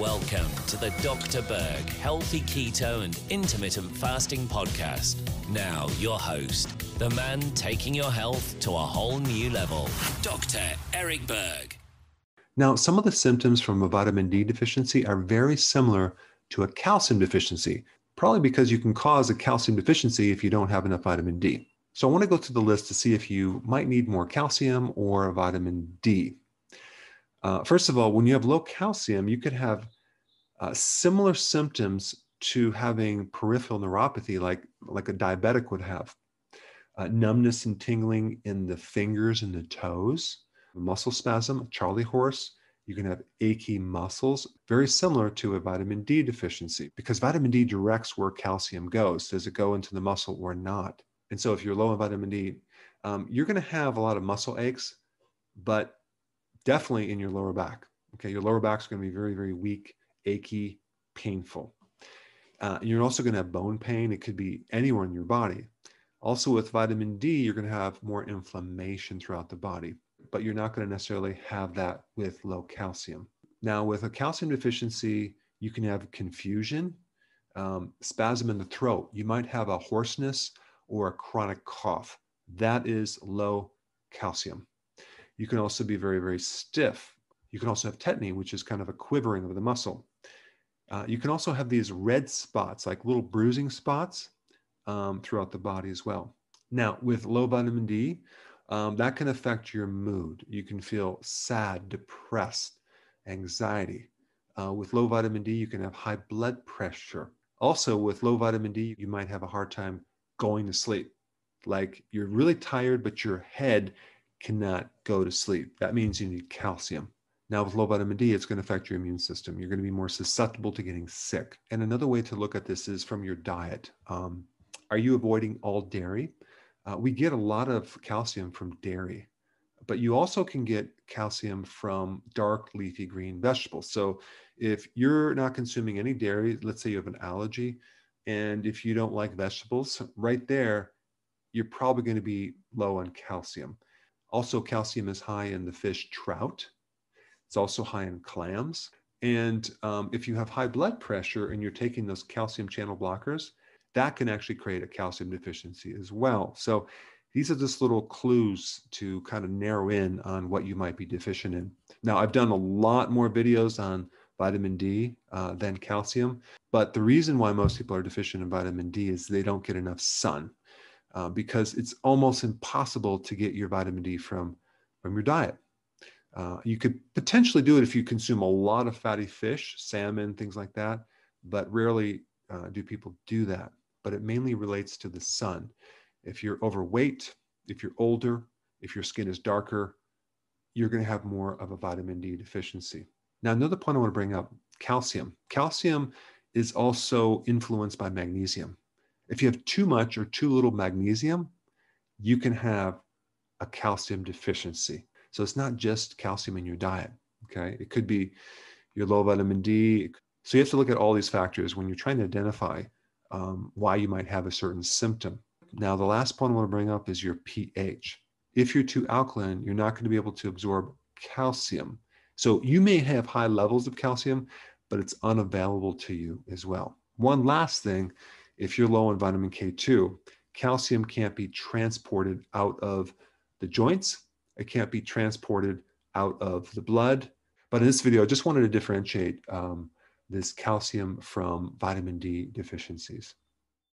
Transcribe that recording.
Welcome to the Dr. Berg Healthy Keto and Intermittent Fasting Podcast. Now, your host, the man taking your health to a whole new level, Dr. Eric Berg. Now, some of the symptoms from a vitamin D deficiency are very similar to a calcium deficiency, probably because you can cause a calcium deficiency if you don't have enough vitamin D. So, I want to go through the list to see if you might need more calcium or vitamin D. Uh, first of all, when you have low calcium, you could have uh, similar symptoms to having peripheral neuropathy, like, like a diabetic would have. Uh, numbness and tingling in the fingers and the toes, muscle spasm, Charlie horse. You can have achy muscles, very similar to a vitamin D deficiency, because vitamin D directs where calcium goes. Does it go into the muscle or not? And so, if you're low in vitamin D, um, you're going to have a lot of muscle aches, but definitely in your lower back. Okay, your lower back is going to be very, very weak, achy, painful. Uh, you're also going to have bone pain. It could be anywhere in your body. Also, with vitamin D, you're going to have more inflammation throughout the body, but you're not going to necessarily have that with low calcium. Now, with a calcium deficiency, you can have confusion, um, spasm in the throat. You might have a hoarseness or a chronic cough. That is low calcium. You can also be very, very stiff. You can also have tetany, which is kind of a quivering of the muscle. Uh, you can also have these red spots, like little bruising spots um, throughout the body as well. Now, with low vitamin D, um, that can affect your mood. You can feel sad, depressed, anxiety. Uh, with low vitamin D, you can have high blood pressure. Also, with low vitamin D, you might have a hard time going to sleep. Like you're really tired, but your head cannot go to sleep. That means you need calcium. Now, with low vitamin D, it's going to affect your immune system. You're going to be more susceptible to getting sick. And another way to look at this is from your diet. Um, are you avoiding all dairy? Uh, we get a lot of calcium from dairy, but you also can get calcium from dark leafy green vegetables. So if you're not consuming any dairy, let's say you have an allergy, and if you don't like vegetables, right there, you're probably going to be low on calcium. Also, calcium is high in the fish trout. It's also high in clams. And um, if you have high blood pressure and you're taking those calcium channel blockers, that can actually create a calcium deficiency as well. So these are just little clues to kind of narrow in on what you might be deficient in. Now, I've done a lot more videos on vitamin D uh, than calcium, but the reason why most people are deficient in vitamin D is they don't get enough sun uh, because it's almost impossible to get your vitamin D from, from your diet. Uh, you could potentially do it if you consume a lot of fatty fish, salmon, things like that, but rarely uh, do people do that. But it mainly relates to the sun. If you're overweight, if you're older, if your skin is darker, you're going to have more of a vitamin D deficiency. Now, another point I want to bring up calcium. Calcium is also influenced by magnesium. If you have too much or too little magnesium, you can have a calcium deficiency. So it's not just calcium in your diet. Okay. It could be your low vitamin D. So you have to look at all these factors when you're trying to identify um, why you might have a certain symptom. Now, the last point I want to bring up is your pH. If you're too alkaline, you're not going to be able to absorb calcium. So you may have high levels of calcium, but it's unavailable to you as well. One last thing if you're low in vitamin K2, calcium can't be transported out of the joints. It can't be transported out of the blood. But in this video, I just wanted to differentiate um, this calcium from vitamin D deficiencies.